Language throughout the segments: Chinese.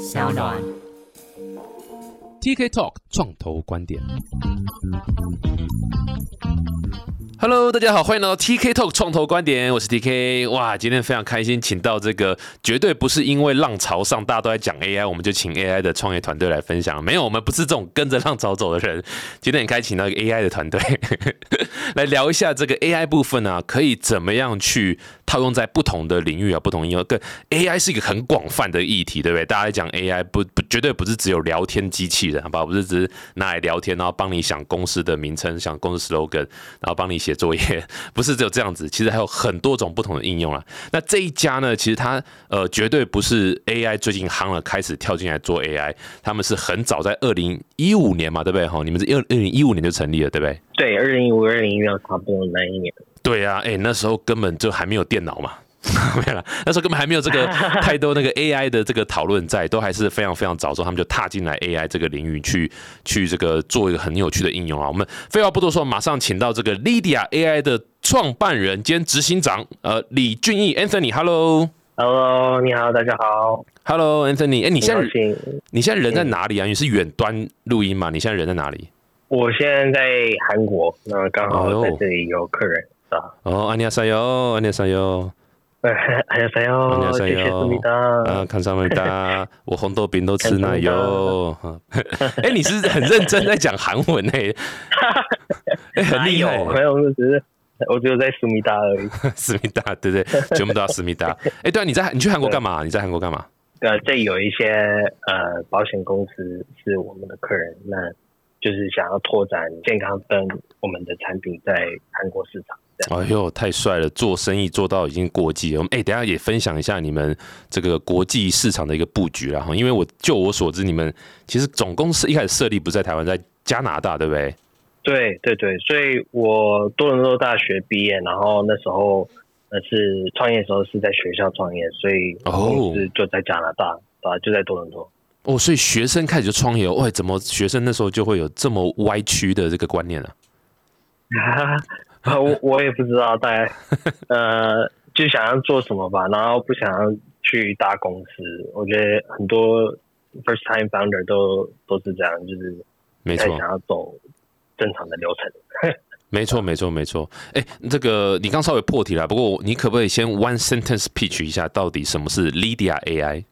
小暖 TK Talk 创投观点。Hello，大家好，欢迎来到 TK Talk 创投观点，我是 TK。哇，今天非常开心，请到这个绝对不是因为浪潮上大家都在讲 AI，我们就请 AI 的创业团队来分享。没有，我们不是这种跟着浪潮走的人。今天很开心请到一个 AI 的团队 来聊一下这个 AI 部分啊，可以怎么样去套用在不同的领域啊，不同应用。跟 AI 是一个很广泛的议题，对不对？大家讲 AI 不不绝对不是只有聊天机器人，好不好？不是只是拿来聊天，然后帮你想公司的名称、想公司 slogan，然后帮你写作业，不是只有这样子。其实还有很多种不同的应用啊。那这一家呢，其实它呃绝对不是 AI 最近夯了开始跳进来做 AI，他们是很早在二零一五年嘛，对不对？哈，你们是二二零一五年就成立了，对不对？对，二零一五、二零一六差不多那一年。对啊，哎、那时候根本就还没有电脑嘛。没有啦，那时候根本还没有这个 太多那个 AI 的这个讨论在，都还是非常非常早的时候，他们就踏进来 AI 这个领域去去这个做一个很有趣的应用啊。我们废话不多说，马上请到这个 Lydia AI 的创办人兼执行长，呃，李俊毅 Anthony，Hello。Hello，你好，大家好。Hello Anthony，哎、你现在你现在人在哪里啊？你是远端录音吗？你现在人在哪里？我现在在韩国，那刚好在这里有客人，是吧？哦，안녕하세요，안녕하세요。 哎，안녕하세요， 안녕하세요 谢谢思密达。啊，看上面大，我红豆饼都吃奶油。哎、你是很认真在讲韩文哎、哎、很厉害、没有，没有，只是我只有在思密达而已。思密达，对对，全部都要思密达。哎、对啊，你在你去韩国干嘛？你在韩国干嘛？呃，这有一些呃保险公司是我们的客人，那 就是想要拓展健康跟我们的产品在韩国市场。哎呦，太帅了！做生意做到已经国际了。我们哎、等下也分享一下你们这个国际市场的一个布局啦。哈。因为我就我所知，你们其实总公司一开始设立不在台湾，在加拿大，对不对？对对对，所以我多伦多大学毕业，然后那时候呃是创业的时候是在学校创业，所以哦公司就在加拿大，啊，就在多伦多。哦，所以学生开始就创业哦，喂，怎么学生那时候就会有这么歪曲的这个观念啊？啊，我我也不知道，大概呃，就想要做什么吧，然后不想要去大公司。我觉得很多 first time founder 都都是这样，就是没错想，要走正常的流程。没错，没错，没错。哎，这个你刚稍微破题了，不过你可不可以先 one sentence pitch 一下，到底什么是 Lydia AI？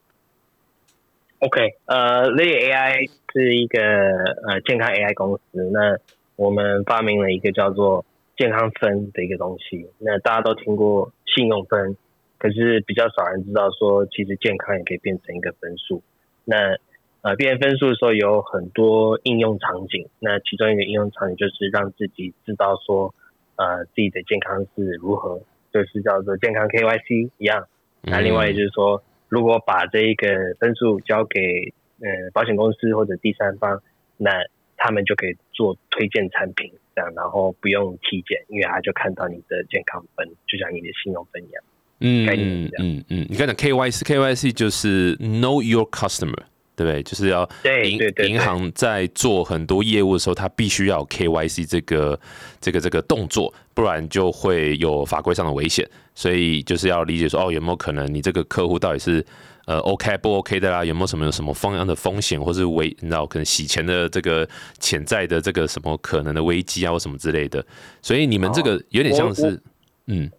OK，呃 l y AI 是一个呃健康 AI 公司。那我们发明了一个叫做健康分的一个东西。那大家都听过信用分，可是比较少人知道说，其实健康也可以变成一个分数。那呃，变分数的时候有很多应用场景。那其中一个应用场景就是让自己知道说，呃，自己的健康是如何，就是叫做健康 KYC 一样。那另外就是说，如果把这一个分数交给呃保险公司或者第三方，那他们就可以做推荐产品，这样然后不用体检，因为他就看到你的健康分，就像你的信用分一样。嗯嗯嗯嗯，你刚讲 KYC，KYC 就是 Know Your Customer，对不对？就是要银银行在做很多业务的时候，它必须要有 KYC 这个这个这个动作，不然就会有法规上的危险。所以就是要理解说，哦，有没有可能你这个客户到底是呃 OK 不 OK 的啦？有没有什么有什么方样的风险，或是危你知道可能洗钱的这个潜在的这个什么可能的危机啊，或什么之类的。所以你们这个有点像我是嗯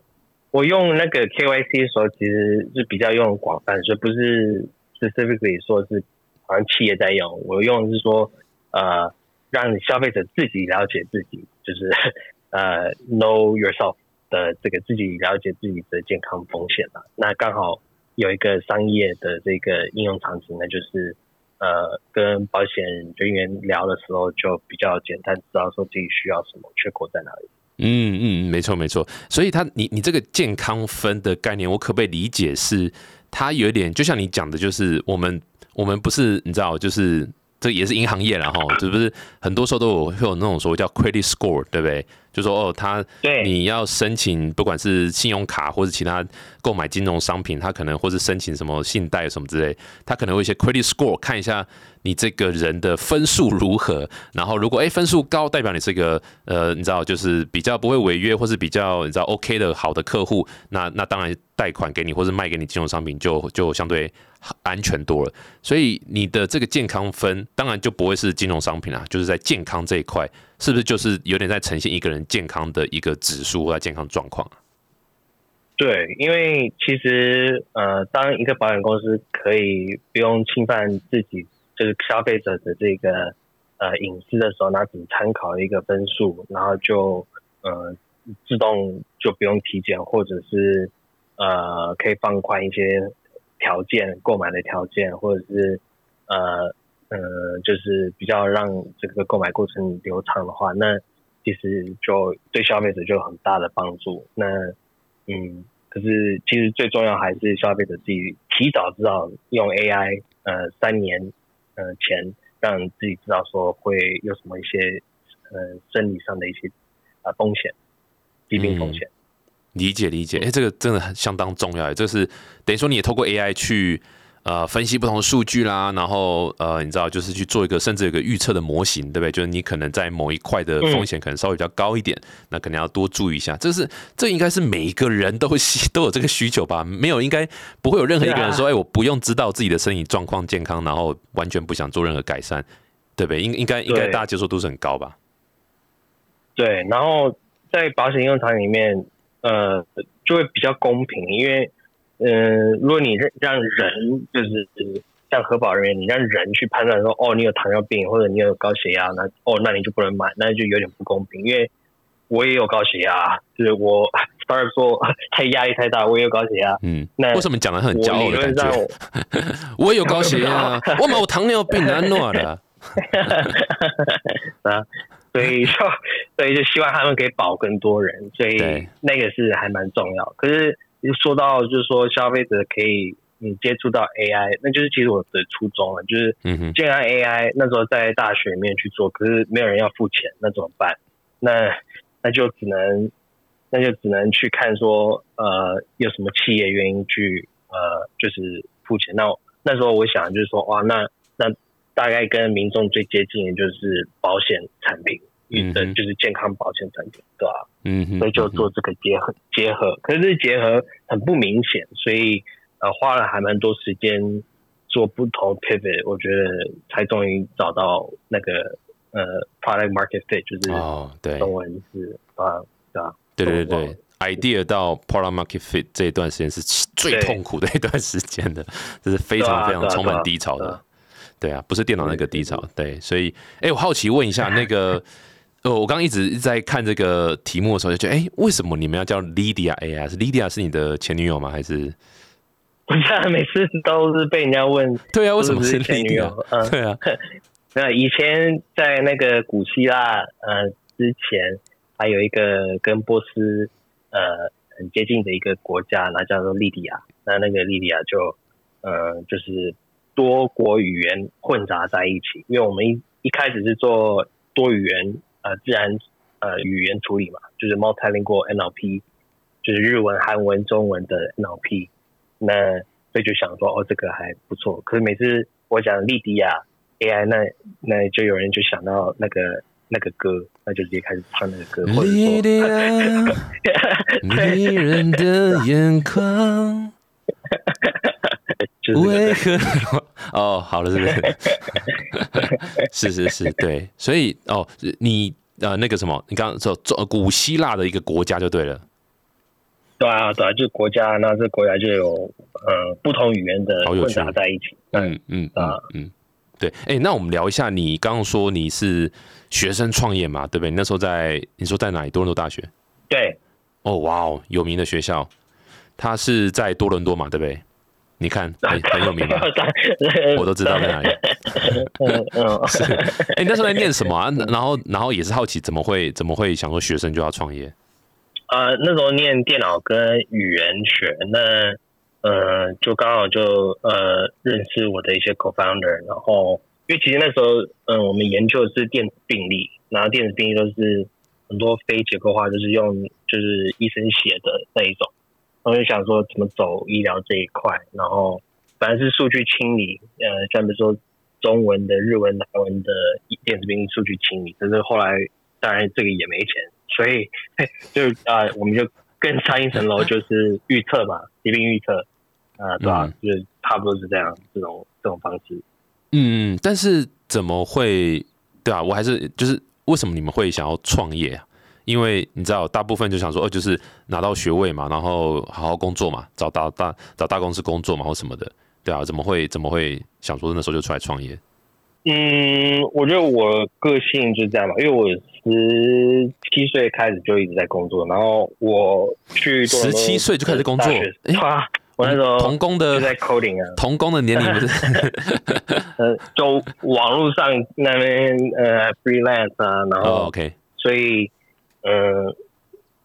我用那个 KYC 的时候，其实是比较用广泛，所以不是 specifically 说是好像企业在用，我用的是说呃，让消费者自己了解自己，就是 呃 know yourself 的这个自己了解自己的健康风险吧。那刚好有一个商业的这个应用场景，那就是呃跟保险人员聊的时候，就比较简单知道说自己需要什么，缺口在哪里。嗯嗯，没错没错。所以他你你这个健康分的概念，我可不可以理解是它有点，就像你讲的，就是我们我们不是你知道，就是这也是银行业啦哈，是不是很多时候都有会有那种所谓叫 credit score，对不对？就说哦，他对你要申请，不管是信用卡或者其他购买金融商品，他可能或是申请什么信贷什么之类，他可能会一些 credit score 看一下你这个人的分数如何，然后如果哎分数高，代表你是个呃你知道就是比较不会违约或是比较你知道 OK 的好的客户，那那当然贷款给你或是卖给你金融商品就就相对安全多了。所以你的这个健康分当然就不会是金融商品啦，就是在健康这一块。是不是就是有点在呈现一个人健康的一个指数或健康状况啊？对，因为其实呃，当一个保险公司可以不用侵犯自己就是消费者的这个呃隐私的时候，那只参考一个分数，然后就呃自动就不用体检，或者是呃可以放宽一些条件购买的条件，或者是呃。呃，就是比较让这个购买过程流畅的话，那其实就对消费者就有很大的帮助。那嗯，可是其实最重要还是消费者自己提早知道用 AI，呃，三年呃前让自己知道说会有什么一些呃生理上的一些啊风险，疾病风险。理解理解，哎，这个真的很相当重要。这是等于说你也透过 AI 去。呃，分析不同的数据啦，然后呃，你知道，就是去做一个甚至有个预测的模型，对不对？就是你可能在某一块的风险可能稍微比较高一点，那可能要多注意一下。这是这应该是每一个人都会 都有这个需求吧？没有，应该不会有任何一个人说，哎，我不用知道自己的身体状况健康，然后完全不想做任何改善，对不对？应应该应该大家接受度是很高吧？对，然后在保险用场里面，呃，就会比较公平，因为。嗯，如果你让让人就是像核保人员，你让人去判断说，哦，你有糖尿病或者你有高血压，那哦，那你就不能买，那就有点不公平。因为我也有高血压，就是我反而说太压力太大，我也有高血压。嗯，那为什么讲的很骄傲的感觉？我也有高血压，我没有糖尿病，难诺的。啊，所以就所以就希望他们可以保更多人，所以那个是还蛮重要。可是。就说到，就是说消费者可以你接触到 AI，那就是其实我的初衷了，就是既然 AI 那时候在大学里面去做，可是没有人要付钱，那怎么办？那那就只能那就只能去看说呃有什么企业愿意去呃就是付钱。那那时候我想就是说哇，那那大概跟民众最接近的就是保险产品。嗯，的就是健康保健产品，对吧？嗯，所以就做这个结合结合，可是结合很不明显，所以呃花了还蛮多时间做不同 pivot，我觉得才终于找到那个呃 product market fit，就是哦，对，中文是啊，对啊？对对对，idea 到 product market fit 这一段时间是最痛苦的一段时间的，这是非常非常充满低潮的，对啊，不是电脑那个低潮，对，所以哎，我好奇问一下那个。呃，我刚刚一直在看这个题目的时候，就觉得，哎，为什么你们要叫 Lydia AI？是 Lydia 是你的前女友吗？还是？我现在每次都是被人家问，对啊，为什么是前女友？嗯，对啊。那以前在那个古希腊，呃，之前还有一个跟波斯呃很接近的一个国家，那叫做利迪亚。那那个利迪亚就，呃，就是多国语言混杂在一起，因为我们一一开始是做多语言。呃，自然呃语言处理嘛，就是 multilingual NLP，就是日文、韩文、中文的 NLP。那所以就想说，哦，这个还不错。可是每次我讲莉迪亚 AI，那那就有人就想到那个那个歌，那就直接开始唱那个歌。莉迪亚，迷人的眼眶。为何？哦，好了，是不 是？是是是，对，所以哦，你呃那个什么，你刚刚说古希腊的一个国家就对了。对啊，对啊，就国家，那这国家就有呃不同语言的混杂在一起。嗯嗯啊嗯，对，哎，那我们聊一下，你刚刚说你是学生创业嘛，对不对？那时候在你说在哪里？多伦多大学。对。哦，哇哦，有名的学校，它是在多伦多嘛，对不对？你看很很有名吧？我都知道在哪里。是，哎，你那时候在念什么啊？然后，然后也是好奇，怎么会怎么会想说学生就要创业？呃，那时候念电脑跟语言学，那呃，就刚好就呃认识我的一些 co-founder，然后因为其实那时候，嗯，我们研究的是电子病历，然后电子病历都是很多非结构化，就是用就是医生写的那一种。我就想说怎么走医疗这一块，然后反正是数据清理，呃，像比如说中文的、日文、韩文的电子病历数据清理。可是后来当然这个也没钱，所以 就啊，我们就更上一层楼，就是预测嘛，疾病预测，啊，对吧？就是差不多是这样，这种这种方式。嗯，但是怎么会？对啊，我还是就是为什么你们会想要创业啊？因为你知道，大部分就想说，哦，就是拿到学位嘛，然后好好工作嘛，找大大找大公司工作嘛，或什么的，对啊，怎么会怎么会想说那时候就出来创业？嗯，我觉得我个性就是这样嘛，因为我十七岁开始就一直在工作，然后我去十七岁就开始工作，哇！我那时候童工的在 coding 啊，童工的年龄不是，呃，就网络上那边呃 freelance 啊，然后 OK，所以呃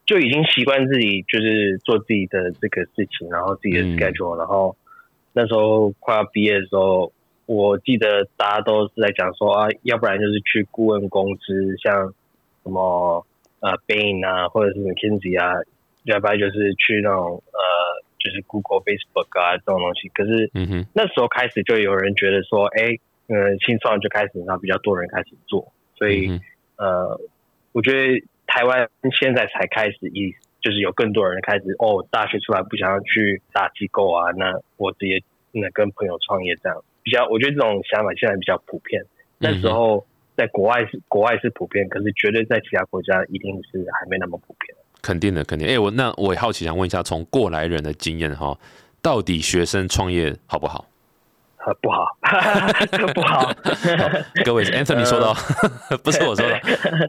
就已经习惯自己就是做自己的这个事情，然后自己的 schedule，然后那时候快要毕业的时候，我记得大家都是在讲说啊，要不然就是去顾问公司，像什么呃 Bain 啊，或者是 McKinsey 啊，要不然就是去那种呃。就是 Google、Facebook 啊这种东西，可是那时候开始就有人觉得说，哎，呃，新创就开始，然后比较多人开始做，所以呃，我觉得台湾现在才开始一，就是有更多人开始哦，大学出来不想要去大机构啊，那我直接那跟朋友创业这样，比较我觉得这种想法现在比较普遍。那时候在国外是国外是普遍，可是绝对在其他国家一定是还没那么普遍。肯定的，肯定。哎，我那我也好奇，想问一下，从过来人的经验哈，到底学生创业好不好？不好，不好。各位，Anthony 说到，不是我说的，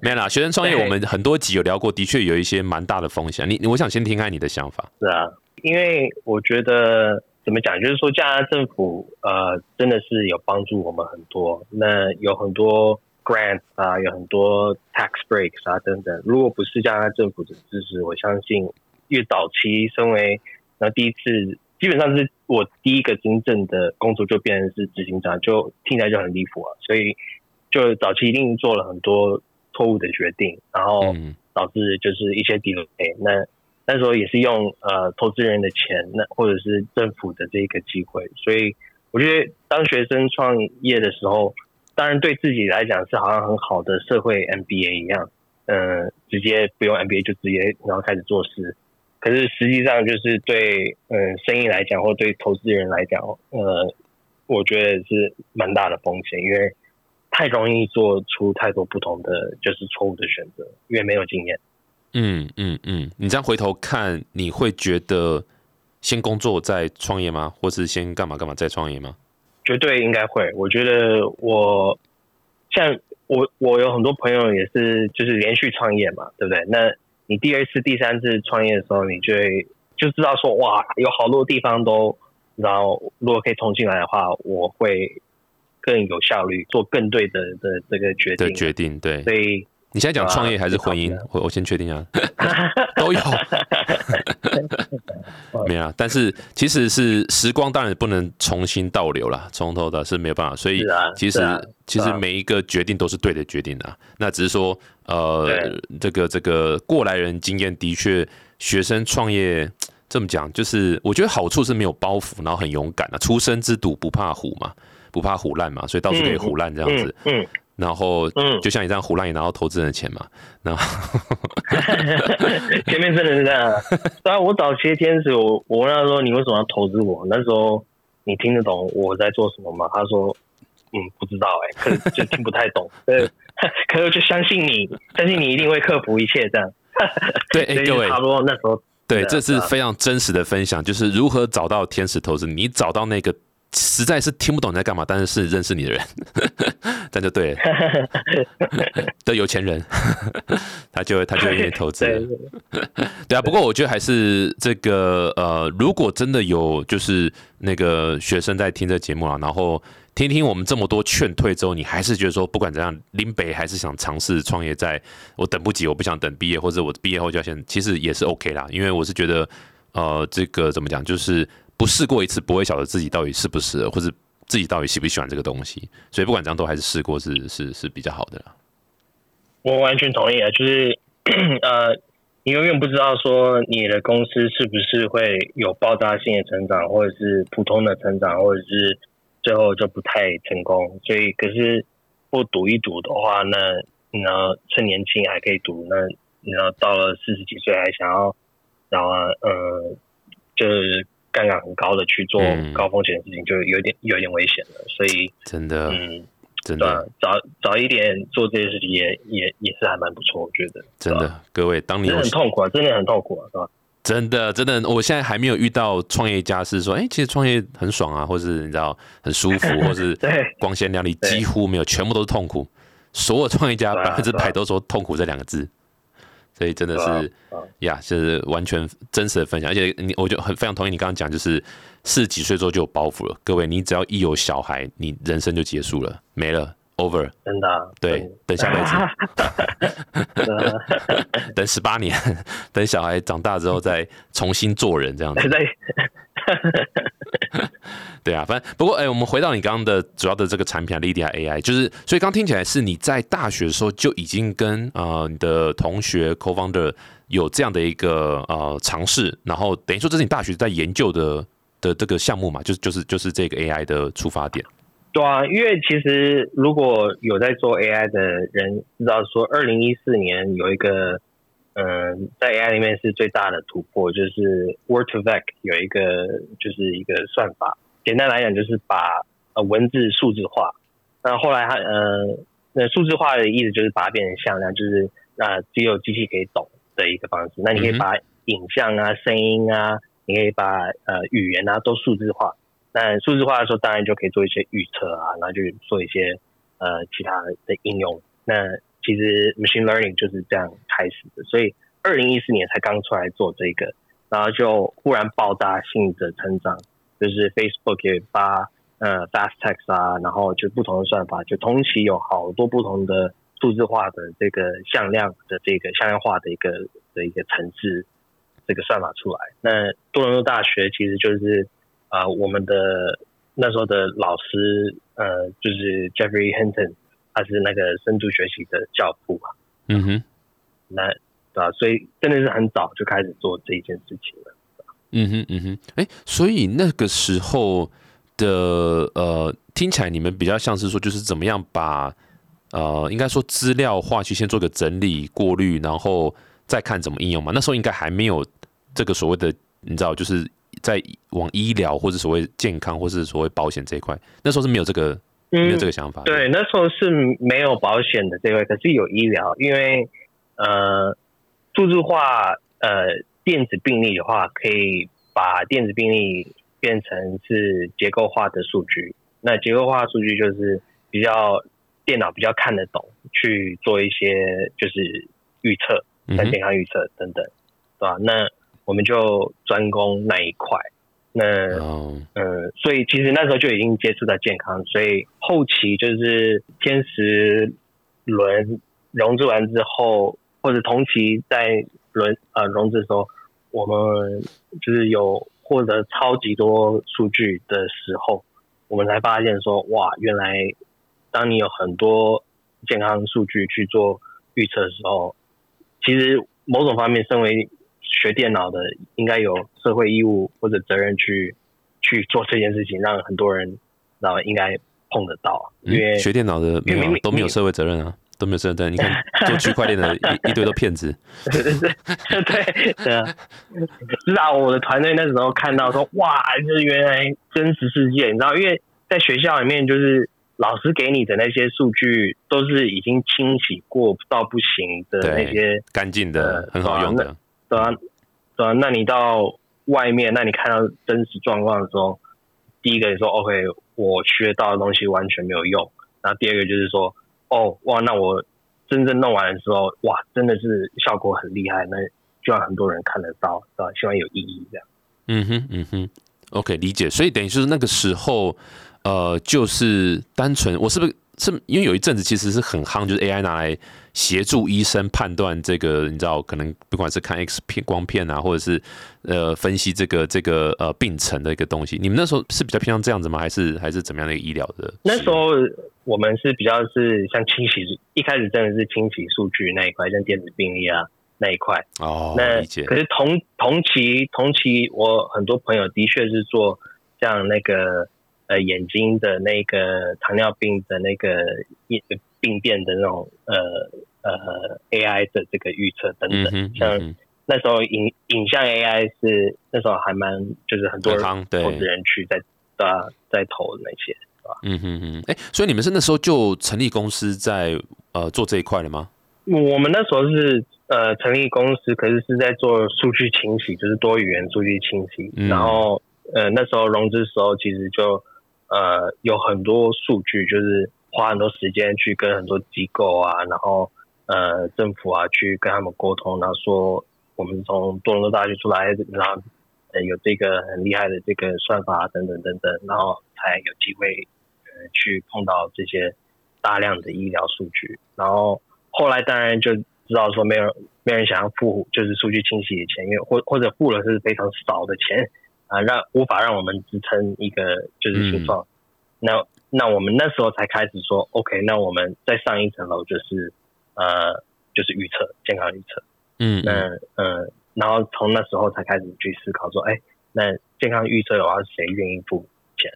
没有啦。学生创业，我们很多集有聊过，的确有一些蛮大的风险。你，我想先听看你的想法。是啊，因为我觉得怎么讲，就是说，加拿大政府呃，真的是有帮助我们很多。那有很多。Grant 啊，有很多 tax breaks 啊等等。如果不是加拿大政府的支持，我相信越早期身为那第一次，基本上是我第一个真正的工作就变成是执行长，就听起来就很离谱啊。所以就早期一定做了很多错误的决定，然后导致就是一些 delay。那那时候也是用呃投资人的钱，那或者是政府的这个机会。所以我觉得当学生创业的时候。当然，对自己来讲是好像很好的社会 MBA 一样，嗯，直接不用 MBA 就直接然后开始做事。可是实际上就是对嗯生意来讲，或对投资人来讲，呃，我觉得是蛮大的风险，因为太容易做出太多不同的就是错误的选择，因为没有经验。嗯嗯嗯，你这样回头看，你会觉得先工作再创业吗？或是先干嘛干嘛再创业吗？绝对应该会，我觉得我像我我有很多朋友也是就是连续创业嘛，对不对？那你第二次、第三次创业的时候，你就会就知道说哇，有好多地方都，然后如果可以重进来的话，我会更有效率，做更对的的这个决定。决定对，所以。你现在讲创业还是婚姻？我我先确定一下，都有，没啊。但是其实是时光，当然不能重新倒流了，从头的是没有办法。所以其实其实每一个决定都是对的决定啊。那只是说，呃，这个这个过来人经验的确，学生创业这么讲，就是我觉得好处是没有包袱，然后很勇敢啊。初生之犊不怕虎嘛，不怕虎烂嘛，所以到处可以虎烂这样子。嗯。然后，嗯，就像你这样胡乱也拿到投资人的钱嘛？然后，前面真的是这样。当然，我早期天使，我我问他说：“你为什么要投资我？”那时候你听得懂我在做什么吗？他说：“嗯，不知道哎，可就听不太懂。”对，可是我就相信你，相信你一定会克服一切这样。对，各位，差不多那时候，对，这是非常真实的分享，就是如何找到天使投资，你找到那个。实在是听不懂你在干嘛，但是是认识你的人，这样就对了。的有钱人，他就他就愿意投资。对啊，不过我觉得还是这个呃，如果真的有就是那个学生在听这节目啊，然后听听我们这么多劝退之后，你还是觉得说不管怎样，林北还是想尝试创业，在我等不及，我不想等毕业，或者我毕业后就要先，其实也是 OK 啦，因为我是觉得呃，这个怎么讲就是。不试过一次，不会晓得自己到底适不适合，或者自己到底喜不喜欢这个东西。所以不管怎样，都还是试过是是是比较好的。我完全同意啊，就是 呃，你永远不知道说你的公司是不是会有爆炸性的成长，或者是普通的成长，或者是最后就不太成功。所以，可是不赌一赌的话，那你要趁年轻还可以赌，那你要到了四十几岁还想要，然后呃，就是杠杆很高的去做高风险的事情，就有点有点危险了。所以，真的，嗯。真的，早早一点做这些事情也也也是还蛮不错，我觉得。真的，各位，当你很痛苦啊，真的很痛苦啊，是吧？真的，真的，我现在还没有遇到创业家是说，哎，其实创业很爽啊，或是你知道很舒服，或是光鲜亮丽，几乎没有，全部都是痛苦。所有创业家百分之百都说痛苦这两个字，所以真的是呀，是完全真实的分享。而且你，我就很非常同意你刚刚讲，就是四十几岁之后就有包袱了。各位，你只要一有小孩，你人生就结束了。没了，over，真的，对，等下辈子，等十八年，等小孩长大之后再重新做人，这样子。对，啊，反正不过，哎，我们回到你刚刚的主要的这个产品啊，Lydia AI，就是，所以刚听起来是你在大学的时候就已经跟呃你的同学 co-founder 有这样的一个呃尝试，然后等于说这是你大学在研究的的这个项目嘛，就是就是就是这个 AI 的出发点。对啊，因为其实如果有在做 AI 的人知道说，二零一四年有一个，嗯，在 AI 里面是最大的突破，就是 Word to Vec 有一个就是一个算法，简单来讲就是把呃文字数字化。那后来它呃，那数字化的意思就是把它变成向量，就是那只有机器可以懂的一个方式。那你可以把影像啊、声音啊，你可以把呃语言啊都数字化。那数字化的时候，当然就可以做一些预测啊，然后就做一些呃其他的应用。那其实 machine learning 就是这样开始的，所以二零一四年才刚出来做这个，然后就忽然爆炸性的成长，就是 Facebook 也发呃 fast text 啊，然后就不同的算法，就同期有好多不同的数字化的这个向量的这个向量化的一个的一个层次这个算法出来。那多伦多大学其实就是。啊，我们的那时候的老师，呃，就是 Jeffrey Hinton，他是那个深度学习的教父嘛。嗯哼，那对吧？所以真的是很早就开始做这一件事情了。嗯哼，嗯哼，哎，所以那个时候的呃，听起来你们比较像是说，就是怎么样把呃，应该说资料化去先做个整理过滤，然后再看怎么应用嘛。那时候应该还没有这个所谓的，你知道，就是。在往医疗或者所谓健康或是所谓保险这一块，那时候是没有这个没有这个想法。对，那时候是没有保险的这位，可是有医疗，因为呃，数字化呃电子病历的话，可以把电子病历变成是结构化的数据。那结构化数据就是比较电脑比较看得懂，去做一些就是预测，在健康预测等等，对吧？那我们就专攻那一块，那呃，所以其实那时候就已经接触到健康，所以后期就是天时轮融资完之后，或者同期在轮呃融资的时候，我们就是有获得超级多数据的时候，我们才发现说，哇，原来当你有很多健康数据去做预测的时候，其实某种方面身为学电脑的应该有社会义务或者责任去去做这件事情，让很多人然后应该碰得到。因为学电脑的没有都没有社会责任啊，都没有社会责任。你看 做区块链的一 一堆都骗子。对对对对对啊！是啊，我的团队那时候看到说，哇，这原来真实世界，你知道，因为在学校里面，就是老师给你的那些数据都是已经清洗过到不行的那些干净的、很好用的。对啊，对啊，那你到外面，那你看到真实状况的时候，第一个你说 OK，我学到的东西完全没有用。那第二个就是说，哦，哇，那我真正弄完的时候，哇，真的是效果很厉害，那就让很多人看得到，对吧？希望有意义这样。嗯哼，嗯哼，OK，理解。所以等于就是那个时候，呃，就是单纯，我是不是？是因为有一阵子其实是很夯，就是 AI 拿来协助医生判断这个，你知道，可能不管是看 X 片光片啊，或者是呃分析这个这个呃病程的一个东西。你们那时候是比较偏向这样子吗？还是还是怎么样的一个医疗的？那时候我们是比较是像清洗，一开始真的是清洗数据那一块，像电子病历啊那一块。哦，那理解。可是同同期同期，我很多朋友的确是做像那个呃眼睛的那个糖尿病的那个病病变的那种呃呃 AI 的这个预测等等，像那时候影影像 AI 是那时候还蛮就是很多很夯对投资人去在啊在投的那些。嗯哼哼，哎、所以你们是那时候就成立公司在呃做这一块了吗？我们那时候是呃成立公司，可是是在做数据清洗，就是多语言数据清洗。嗯然后呃那时候融资时候，其实就呃有很多数据，就是花很多时间去跟很多机构啊，然后呃政府啊去跟他们沟通，然后说我们从多伦多大学出来，然后呃有这个很厉害的这个算法等等等等，然后才有机会去碰到这些大量的医疗数据，然后后来当然就知道说没有没有人想要付就是数据清洗的钱，因为或或者付了是非常少的钱啊，让无法让我们支撑一个就是新创。那那我们那时候才开始说，OK，那我们再上一层楼就是呃就是预测健康预测。嗯，那嗯呃，然后从那时候才开始去思考说，哎，那健康预测的话，谁愿意付钱？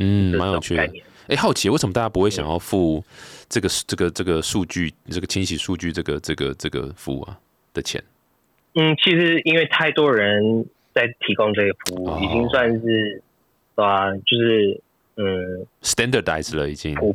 嗯，蛮有趣。哎、好奇为什么大家不会想要付这个这个这个数据这个清洗数据这个这个这个服务啊的钱？嗯，其实因为太多人在提供这个服务，哦已经算是对吧？就是嗯，standardize 了已经。普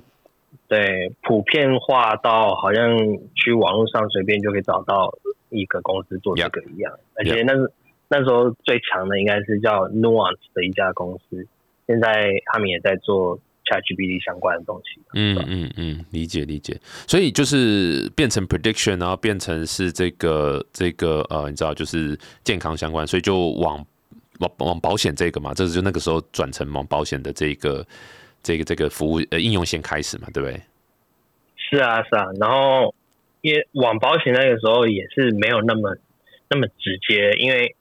对普遍化到好像去网络上随便就可以找到一个公司做这个一样。而且那是那时候最强的应该是叫 Nuance 的一家公司，现在他们也在做 ChatGPT 相关的东西。嗯嗯嗯，理解理解。所以就是变成 prediction，然后变成是这个这个呃，你知道就是健康相关，所以就往往往保险这个嘛，这是就那个时候转成往保险的这个这个这个服务呃应用先开始嘛，对不对？是啊，是啊，然后也往保险那个时候也是没有那么那么直接，因为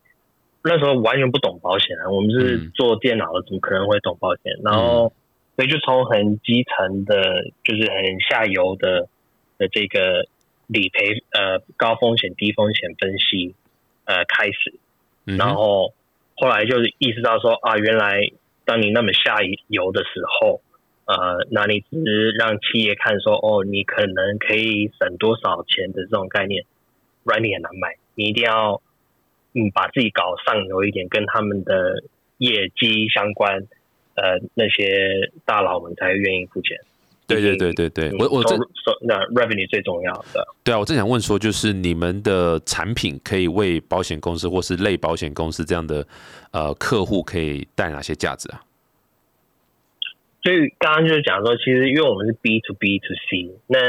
那时候完全不懂保险啊，我们是嗯做电脑的，怎么可能会懂保险？然后所以就从很基层的，就是很下游的的这个理赔呃高风险低风险分析呃开始，然后后来就是意识到说啊，原来当你那么下游的时候，呃，那你只是让企业看说哦，你可能可以省多少钱的这种概念，软体很难买，你一定要嗯把自己搞上游一点，跟他们的业绩相关，呃，那些大佬们才愿意付钱。对对对对对，我我这那 revenue 最重要的。对啊，我正想问说，就是你们的产品可以为保险公司或是类保险公司这样的呃客户可以带哪些价值啊？所以刚刚就是讲说，其实因为我们是 B to B to C，那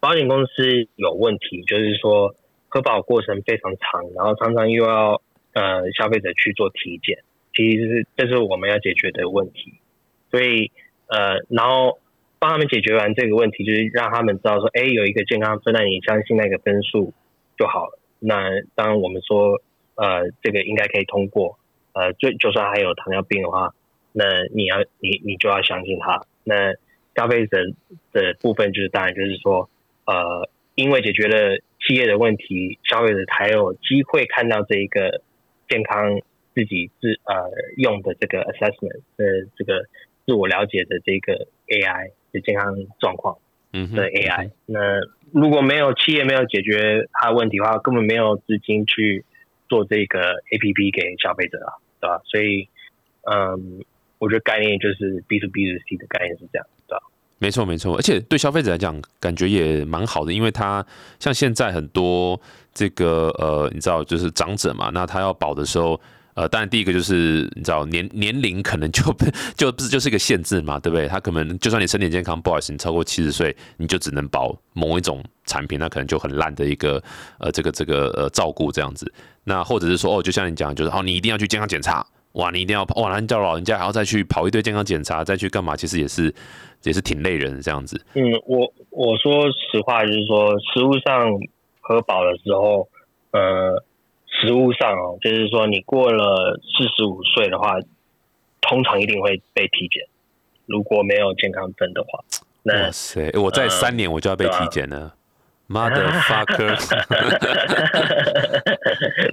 保险公司有问题，就是说核保过程非常长，然后常常又要呃消费者去做体检，其实这是我们要解决的问题。所以呃，然后帮他们解决完这个问题，就是让他们知道说，哎，有一个健康分，那你相信那个分数就好了。那当我们说呃这个应该可以通过，呃，就就算还有糖尿病的话。那你要你你就要相信他。那消费者的部分就是当然就是说，呃，因为解决了企业的问题，消费者才有机会看到这一个健康自己自呃用的这个 assessment 呃这个自我了解的这个 AI 的健康状况嗯哼的 AI。那如果没有企业没有解决它的问题的话，根本没有资金去做这个 APP 给消费者啊，对吧？所以，嗯。我觉得概念就是 B to B to C 的概念是这样，对吧？没错没错，而且对消费者来讲，感觉也蛮好的，因为他像现在很多这个呃，你知道，就是长者嘛，那他要保的时候，呃，当然第一个就是你知道年年龄可能就就不是就是一个限制嘛，对不对？他可能就算你身体健康，不好意思，你超过七十岁，你就只能保某一种产品，那可能就很烂的一个呃这个这个呃照顾这样子。那或者是说哦，就像你讲，就是哦，你一定要去健康检查。哇，你一定要哇，那你叫老人家还要再去跑一堆健康检查，再去干嘛？其实也是也是挺累人这样子。嗯，我我说实话，就是说，实物上核保的时候，呃，实物上哦，就是说你过了四十五岁的话，通常一定会被体检，如果没有健康证的话。那哇塞，我在三年我就要被体检了，mother fucker。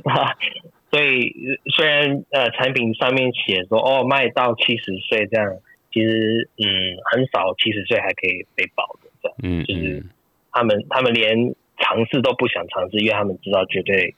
啊，所以虽然呃产品上面写说哦卖到七十岁这样，其实嗯很少七十岁还可以被保的这样，嗯就是嗯他们他们连尝试都不想尝试，因为他们知道绝对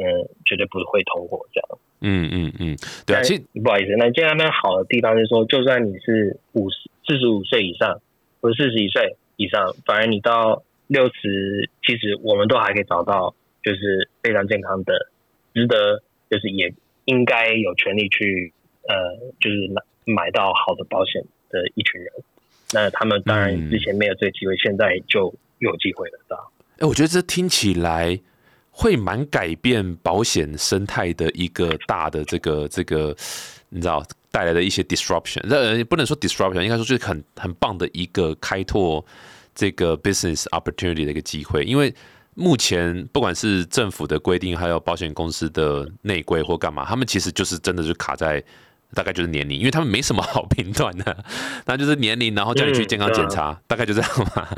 嗯绝对不会通过这样。嗯嗯嗯，对啊，其实不好意思，那健康分好的地方是说，就算你是五十四十五岁以上，或者四十一岁以上，反而你到六十、七十，我们都还可以找到就是非常健康的，值得就是也应该有权利去呃，就是买买到好的保险的一群人。那他们当然嗯之前没有这个机会，现在就有机会了，对吧？哎、我觉得这听起来会蛮改变保险生态的一个大的这个这个，你知道带来的一些 disruption，那，不能说 disruption，应该说就是很很棒的一个开拓这个 business opportunity 的一个机会，因为。目前不管是政府的规定，还有保险公司的内规或干嘛，他们其实就是真的就卡在大概就是年龄，因为他们没什么好 评断的，那就是年龄，然后叫你去嗯健康检查，大概就这样嘛。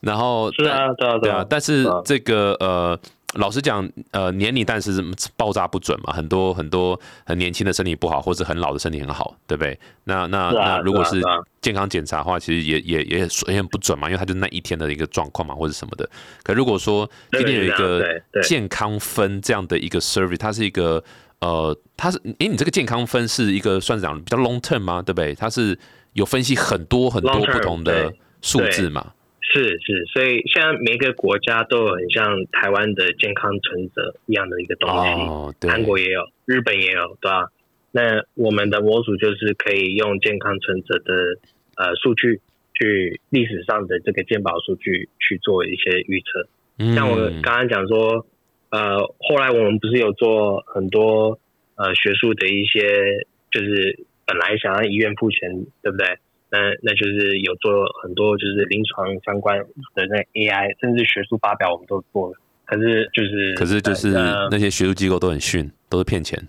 然后是啊，对啊，对啊，但是啊。这个呃，老实讲，呃，年龄但是爆炸不准嘛，很多很多很年轻的身体不好，或者很老的身体很好，对不对？那那啊那如果是健康检查的话，其实也也也也很不准嘛，因为它就那一天的一个状况嘛，或者什么的。可如果说今天有一个健康分这样的一个 survey，它是一个呃，它是诶，你这个健康分是一个算是讲比较 long term 吗？对不对？它是有分析很多很多不同的数字嘛。是是，所以现在每个国家都有很像台湾的健康存折一样的一个东西，哦，对，韩国也有，日本也有，对吧？那我们的模组就是可以用健康存折的呃数据，去历史上的这个健保数据去做一些预测。嗯像我刚刚讲说，呃，后来我们不是有做很多呃学术的一些，就是本来想让医院付钱，对不对？那那就是有做很多就是临床相关的那 AI，甚至学术发表我们都做了。可是就是，可是就是呃那些学术机构都很逊，都是骗钱。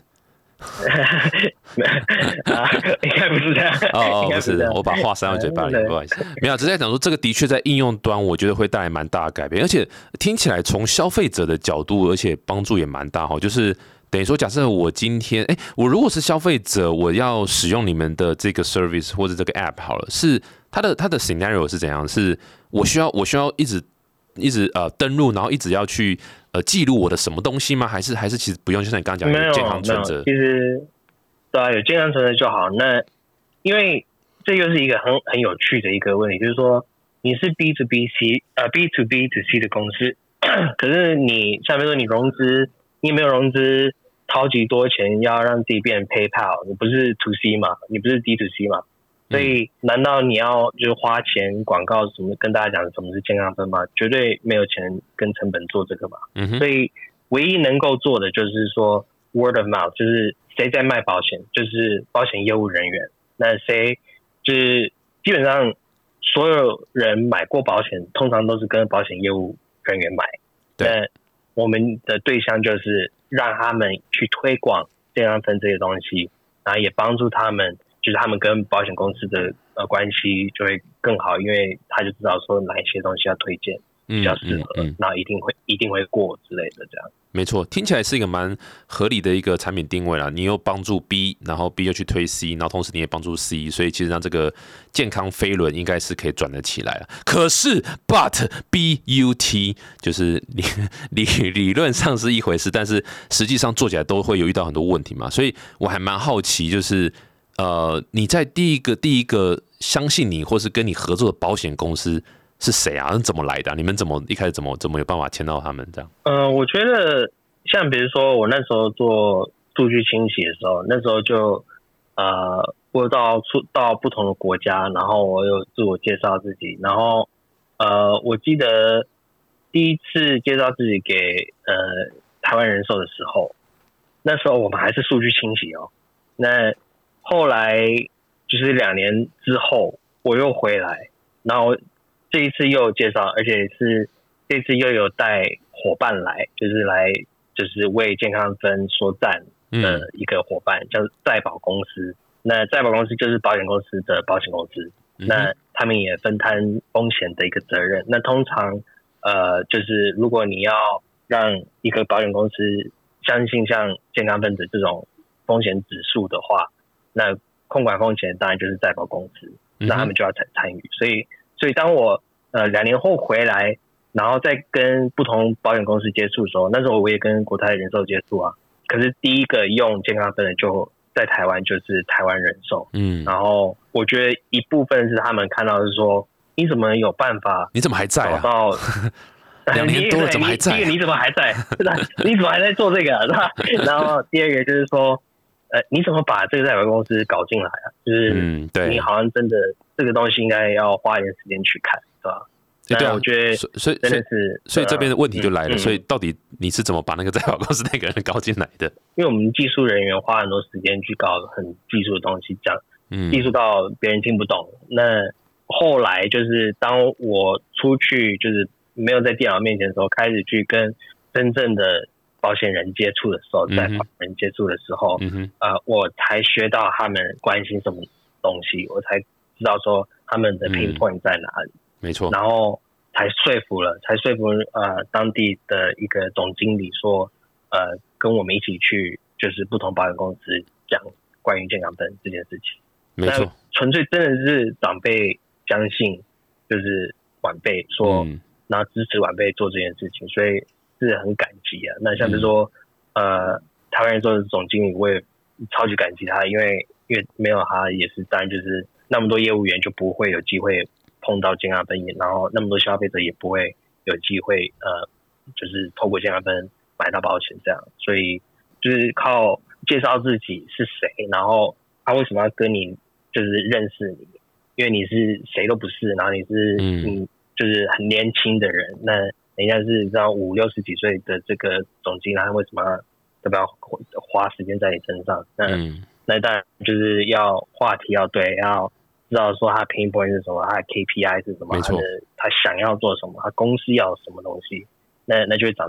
啊，应该不是这样。哦哦，不是我把话塞到嘴巴里，对不好意思。没有，只是在讲说这个的确在应用端，我觉得会带来蛮大的改变，而且听起来从消费者的角度，而且帮助也蛮大哈。就是等于说，假设我今天，哎，我如果是消费者，我要使用你们的这个 service 或者这个 app 好了，是它的它的 scenario 是怎样？是我需要我需要一直一直呃登录，然后一直要去呃记录我的什么东西吗？还是还是其实不用？就像你刚刚讲有的健康，存折其实对啊，有健康存折就好。那因为这又是一个很很有趣的一个问题，就是说你是 B to B C 呃 B to B to C 的公司，可是你像比如说你融资，你有没有融资超级多钱要让自己变成 PayPal？你不是 To C 嘛？你不是 D to C 嘛？所以难道你要就是花钱广告什么跟大家讲什么是健康分吗？绝对没有钱跟成本做这个嘛。嗯所以唯一能够做的就是说 word of mouth，就是谁在卖保险，就是保险业务人员。那谁就是基本上所有人买过保险，通常都是跟保险业务人员买。对那我们的对象就是让他们去推广健康分这些东西，然后也帮助他们，就是他们跟保险公司的呃关系就会更好，因为他就知道说哪一些东西要推荐。比较适合，嗯那一定会一定会过之类的这样。没错，听起来是一个蛮合理的一个产品定位啦。你又帮助 B，然后 B 又去推 C，然后同时你也帮助 C，所以其实让这个健康飞轮应该是可以转得起来了。可是，But B U T 就是理 理理论上是一回事，但是实际上做起来都会有遇到很多问题嘛。所以我还蛮好奇，就是呃，你在第一个第一个相信你或是跟你合作的保险公司是谁啊？怎么来的、你们怎么一开始怎么怎么有办法签到他们这样？呃，我觉得像比如说我那时候做数据清洗的时候，那时候就呃，我到出到不同的国家，然后我有自我介绍自己，然后呃，我记得第一次介绍自己给呃台湾人寿的时候，那时候我们还是数据清洗哦。那后来就是两年之后，我又回来，然后这一次又有介绍，而且是这次又有带伙伴来，就是来就是为健康分说赞嗯的一个伙伴，叫再保公司。那再保公司就是保险公司的保险公司，那他们也分摊风险的一个责任。那通常呃，就是如果你要让一个保险公司相信像健康分子这种风险指数的话，那控管风险当然就是在保公司，那他们就要参参与。所以，所以当我呃两年后回来，然后再跟不同保险公司接触的时候，那时候我也跟国泰人寿接触啊。可是第一个用健康分的就在台湾，就是台湾人寿。嗯，然后我觉得一部分是他们看到是说，你怎么有办法？你怎么还在啊？到 两年多了怎么还在？第一个你怎么还在？你怎么还在做这个？是吧？然后第二个就是说，呃，你怎么把这个代表公司搞进来啊？就是嗯，对你好像真的这个东西应该要花一点时间去看，是吧？对啊，我觉得，所以所以所以所以这边的问题就来了。所以到底你是怎么把那个代表公司那个人搞进来的？因为我们技术人员花很多时间去搞很技术的东西，讲技术到别人听不懂。那后来就是当我出去，就是没有在电脑面前的时候，开始去跟真正的保险人接触的时候，在保人接触的时候，呃，我才学到他们关心什么东西，我才知道说他们的 pain point 在哪里。没错，然后才说服了，才说服呃当地的一个总经理说，呃，跟我们一起去，就是不同保险公司讲关于健康分这件事情。没错，纯粹真的是长辈相信，就是晚辈说，然后支持晚辈做这件事情，所以是很感激啊。那像比如说，呃，台湾人做的总经理，我也超级感激他，因为因为没有他，也是当然就是那么多业务员就不会有机会。碰到健康分，然后那么多消费者也不会有机会，呃，就是透过健康分买到保险这样，所以就是靠介绍自己是谁，然后他为什么要跟你就是认识你，因为你是谁都不是，然后你是嗯，就是很年轻的人，那人家是这样五六十几岁的这个总经理，他为什么要不要花时间在你身上？那那当然就是要话题要对，要。知道说他 pain point 是什么，他的 KPI 是什么，他的他想要做什么，他公司要什么东西，那那就会掌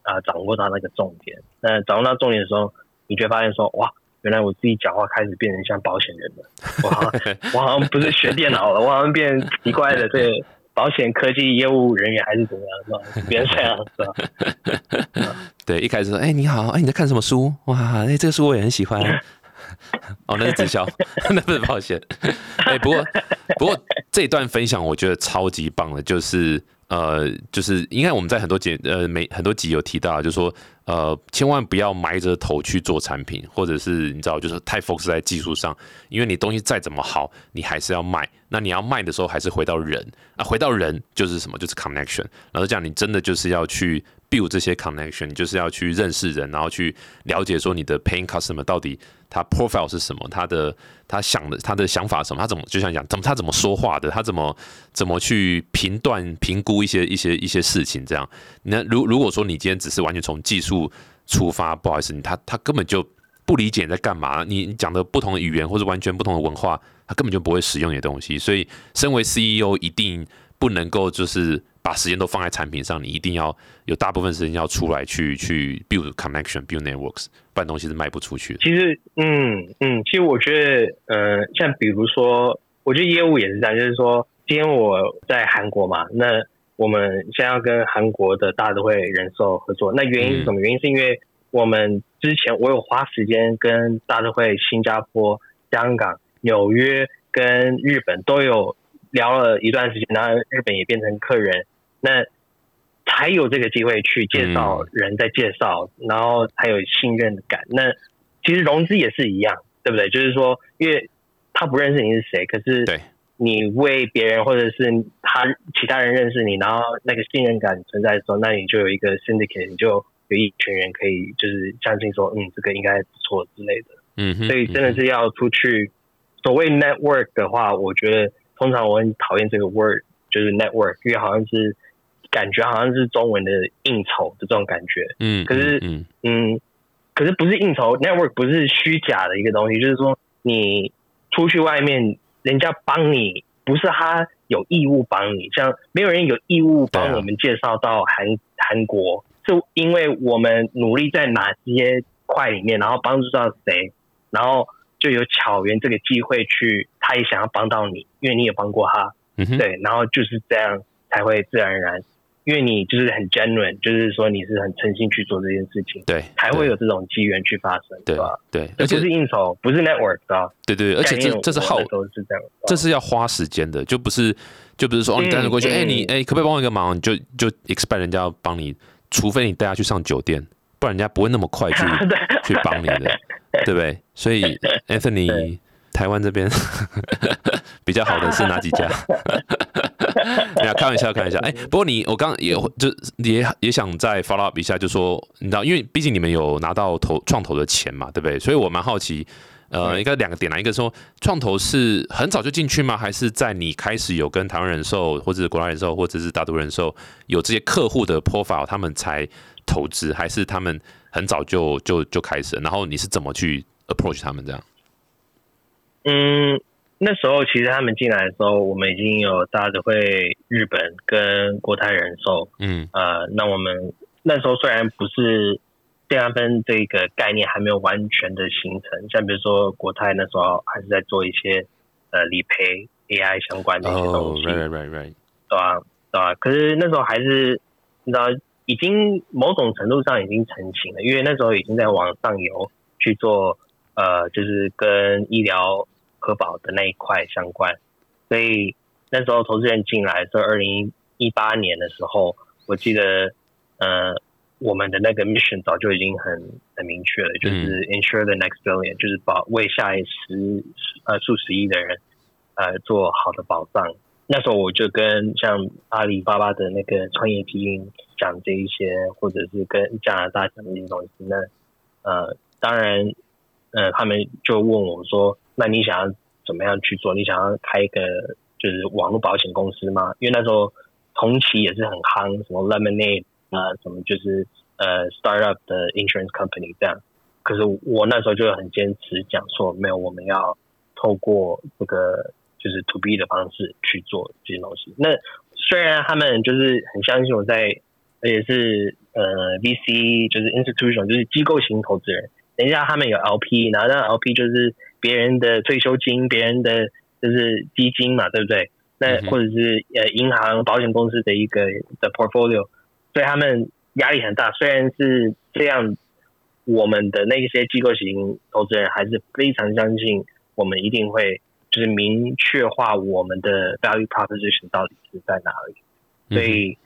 啊掌握到那个重点。那掌握到重点的时候，你就会发现说，哇，原来我自己讲话开始变成像保险人了。我好像 我好像不是学电脑了，我好像变奇怪的对保险科技业务人员还是怎么样，是吧？别这样是吧？对，一开始说，哎，你好，哎，你在看什么书？哇，哎，这个书我也很喜欢。哦，那是直销，那不是保险。哎，不过不过这一段分享我觉得超级棒的，就是呃，就是应该我们在很多节呃每很多集有提到，就是说呃，千万不要埋着头去做产品，或者是你知道，就是太 focus 在技术上，因为你东西再怎么好，你还是要卖。那你要卖的时候，还是回到人啊，回到人就是什么，就是 connection。然后这样，你真的就是要去。Build 这些 connection，就是要去认识人，然后去了解说你的 paying customer 到底他 profile 是什么，他的他想的他的想法什么，他怎么就像讲怎么他怎么说话的，他怎么怎么去评断评估一些一些一些事情这样。那如如果说你今天只是完全从技术出发，不好意思，你他他根本就不理解你在干嘛，你讲的不同的语言或者完全不同的文化，他根本就不会使用你的东西。所以，身为 CEO 一定不能够就是。把时间都放在产品上，你一定要有大部分时间要出来去去 build connection, build networks，不然东西是卖不出去的。其实，嗯嗯，其实我觉得，呃，像比如说，我觉得业务也是这样，就是说，今天我在韩国嘛，那我们现在要跟韩国的大都会人寿合作，那原因是什么？原因是因为我们之前我有花时间跟大都会新加坡、香港、纽约跟日本都有聊了一段时间，然后日本也变成客人。那才有这个机会去介绍人，在介绍，然后还有信任感。那其实融资也是一样，对不对？就是说，因为他不认识你是谁，可是你为别人或者是他其他人认识你，然后那个信任感存在的时候，那你就有一个 syndicate，你就有一群人可以就是相信说，嗯，这个应该不错之类的。嗯，所以真的是要出去。所谓 network 的话，我觉得通常我很讨厌这个 word，就是 network，因为好像是。感觉好像是中文的应酬的这种感觉，嗯，可是，嗯嗯，可是不是应酬，network 不是虚假的一个东西，就是说你出去外面，人家帮你，不是他有义务帮你，像没有人有义务帮我们介绍到韩韩国，是因为我们努力在哪些块里面，然后帮助到谁，然后就有巧缘这个机会去，他也想要帮到你，因为你也帮过他，嗯哼，对，然后就是这样才会自然而然，因为你就是很 genuine，就是说你是很诚心去做这件事情，对，才会有这种机缘去发生，对吧？对，而且是应酬，不是 network，对吧？对对，而且这这是耗，都是这样，这是要花时间的，就不是就不是说哦，你带着过去，哎，你哎，可不可以帮我一个忙？你就就 expect 人家要帮你，除非你带他去上酒店，不然人家不会那么快去 去帮你的，对不对？所以 Anthony。台湾这边 比较好的是哪几家？没有开玩笑，开玩笑。哎，不过你我刚也就也也想再 follow up 一下，就说你知道，因为毕竟你们有拿到投创投的钱嘛，对不对？所以我蛮好奇，呃，应该两个点啦，一个说创投是很早就进去吗？还是在你开始有跟台湾人寿，或者是国泰人寿，或者是大都人寿有这些客户的 profile，他们才投资？还是他们很早就就就开始？然后你是怎么去 approach 他们这样？嗯，那时候其实他们进来的时候，我们已经有大都会日本跟国泰人寿，嗯，呃，那我们那时候虽然不是健康分这个概念还没有完全的形成，像比如说国泰那时候还是在做一些呃理赔 AI 相关的一些东西，right right right，对吧？对吧？可是那时候还是你知道，已经某种程度上已经成型了，因为那时候已经在往上游去做。呃，就是跟医疗核保的那一块相关，所以那时候投资人进来是二零一八年的时候，我记得呃，我们的那个 mission 早就已经很很明确了，就是 ensure the next billion，就是保为下一十呃数十亿的人呃做好的保障。那时候我就跟像阿里巴巴的那个创业基金讲这一些，或者是跟加拿大讲这些东西。那呃，当然。呃，他们就问我说：“那你想要怎么样去做？你想要开一个就是网络保险公司吗？因为那时候同期也是很夯，什么 Lemonade 啊，什么就是呃 startup 的 insurance company 这样。可是我那时候就很坚持讲说，没有，我们要透过这个就是 to B 的方式去做这些东西。那虽然他们就是很相信我在，而且是呃 VC 就是 institution 就是机构型投资人。”等一下，他们有 LP，然后那 LP 就是别人的退休金，别人的就是基金嘛，对不对？那或者是呃银行、保险公司的一个的 portfolio，所以他们压力很大。虽然是这样，我们的那些机构型投资人还是非常相信我们一定会就是明确化我们的 value proposition 到底是在哪里。所以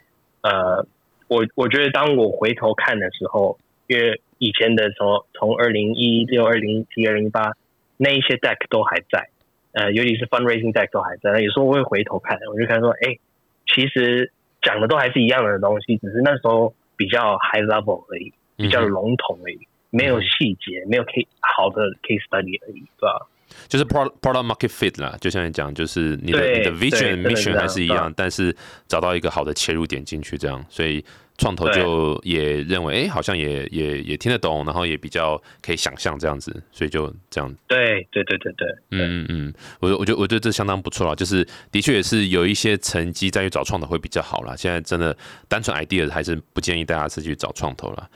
呃，我我觉得当我回头看的时候，因为以前的从从二零一六、二零一七、二零一八那一些 deck 都还在，呃，尤其是 fundraising deck 都还在。有时候我会回头看，我就看说，哎，其实讲的都还是一样的东西，只是那时候比较 high level 而已，比较笼统而已，没有细节，没有 case 好的 case study 而已，对吧？就是 product product market fit 啦，就像你讲，就是你的你的 vision mission 还是一样，但是找到一个好的切入点进去，这样，所以。创投就也认为，哎，好像也也也听得懂，然后也比较可以想象这样子，所以就这样。对对对对对，嗯嗯嗯，我我觉得我觉得这相当不错了，就是的确也是有一些成绩再去找创投会比较好啦。现在真的单纯 idea 还是不建议大家自己去找创投了。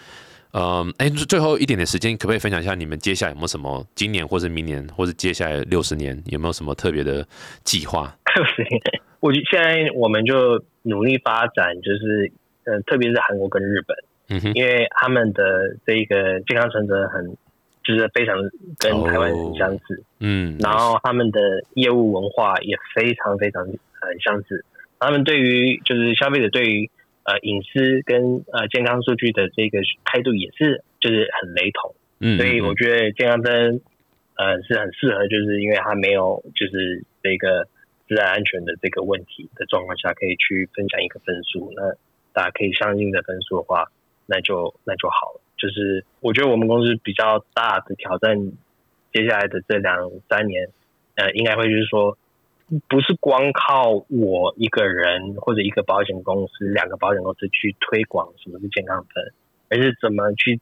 嗯，哎，最后一点点时间，可不可以分享一下你们接下来有没有什么今年或是明年或是接下来六十年有没有什么特别的计划？六十年，我现在我们就努力发展，就是。嗯，特别是韩国跟日本，嗯哼。因为他们的这个健康存折很，就是非常跟台湾很相似，嗯，然后他们的业务文化也非常非常很相似，他们对于就是消费者对于呃隐私跟呃健康数据的这个态度也是就是很雷同，嗯，所以我觉得健康分呃是很适合，就是因为它没有就是这个自然安全的这个问题的状况下，可以去分享一个分数那。大家可以相应的分数的话，那就那就好了。就是我觉得我们公司比较大的挑战，接下来的这两三年，呃，应该会就是说，不是光靠我一个人或者一个保险公司、两个保险公司去推广什么是健康分，而是怎么去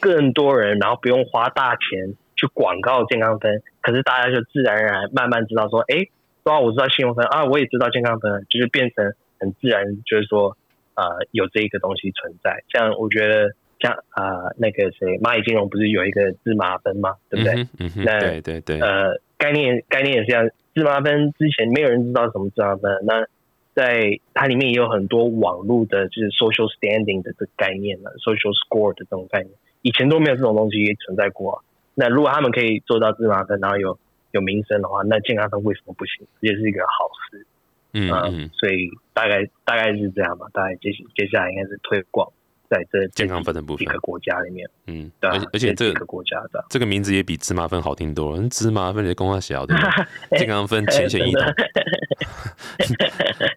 更多人，然后不用花大钱去广告健康分，可是大家就自然而然慢慢知道说，哎，说我知道信用分啊，我也知道健康分，就是变成很自然，就是说。呃，有这一个东西存在，像我觉得像啊那个谁蚂蚁金融不是有一个芝麻分吗？对不对？嗯哼，那对对对，呃，概念概念也是这样。芝麻分之前没有人知道什么芝麻分，那在它里面也有很多网络的，就是 social standing 的这个概念了，social score 的这种概念，以前都没有这种东西存在过啊。那如果他们可以做到芝麻分，然后有有名声的话，那健康分为什么不行？也是一个好事。嗯，所以大概大概是这样吧。大概接接下来应该是推广在这健康分的部分几个，国家里面，嗯，对啊而且而且这个国家的。这个名字也比芝麻分好听多了，芝麻分的公话小，对不对？健康分浅显易懂，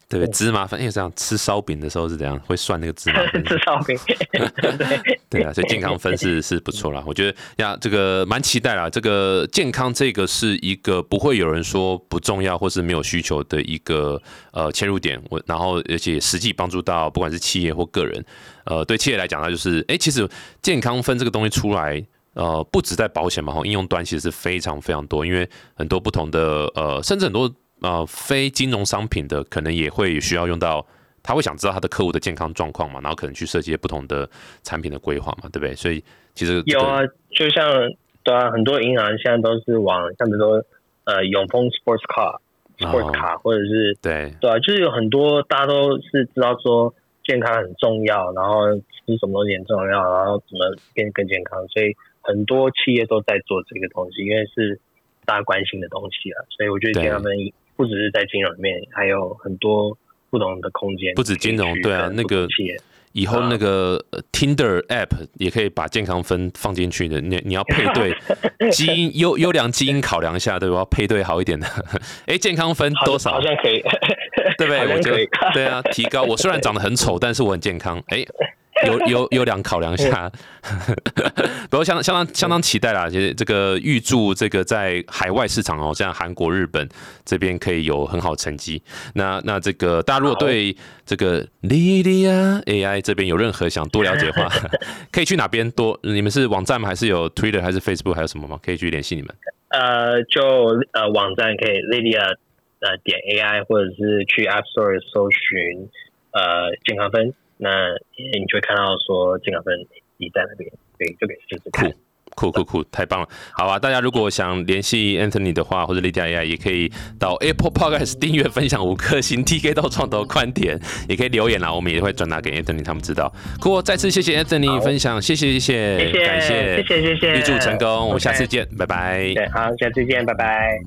对不 对？芝麻分，因为这样吃烧饼的时候是怎样会算那个芝麻 分？吃烧饼对对啊，所以健康分是是不错啦。我觉得呀，这个蛮期待啦。这个健康这个是一个不会有人说不重要或是没有需求的一个呃切入点。我然后而且实际帮助到不管是企业或个人，呃，对企业来讲，它就是哎，其实健康分这个东西出来。呃，不止在保险嘛，哈，应用端其实是非常非常多，因为很多不同的呃，甚至很多呃非金融商品的，可能也会需要用到，他会想知道他的客户的健康状况嘛，然后可能去设计不同的产品的规划嘛，对不对？所以其实、这个、有啊，就像对啊，很多银行现在都是往像比如说呃永丰 Sports Car、Sports 哦卡，或者是对，对啊，就是有很多大家都是知道说健康很重要，然后吃什么东西很重要，然后怎么变更健康，所以很多企业都在做这个东西，因为是大家关心的东西啊，所以我觉得对健康分不只是在金融里面，还有很多不同的空间，不止金融对啊那个企业以后那个呃 Tinder app 也可以把健康分放进去的，你你要配对 基因优优良基因考量一下，对吧？要配对好一点的，哎，健康分多少好？像可以，对不对？我觉得对啊，提高。我虽然长得很丑，但是我很健康。哎，优优优良考量一下，不过相当相当相当期待啦。其实这个预祝这个在海外市场哦，像韩国、日本这边可以有很好成绩。那那这个大家如果对这个 Lydia AI 这边有任何想多了解的话，可以去哪边多？你们是网站吗？还是有 Twitter 还是 Facebook 还有什么吗？可以去联系你们。呃，就呃网站可以 Lydia 呃点 AI，或者是去 App Store 搜寻呃健康分，那你就会看到说健康分你在那边，对，就可以试试看。酷酷酷，太棒了！好啊，大家如果想联系 Anthony 的话，或者 Lydia 也可以到 Apple Podcast 订阅、分享五颗星，TK 到创投观点，也可以留言啦，我们也会转达给 Anthony 他们知道。酷，再次谢谢 Anthony 分享，谢谢谢谢，谢谢感谢，谢谢谢谢预祝成功，我们下次见，拜拜。对，好，下次见，拜拜。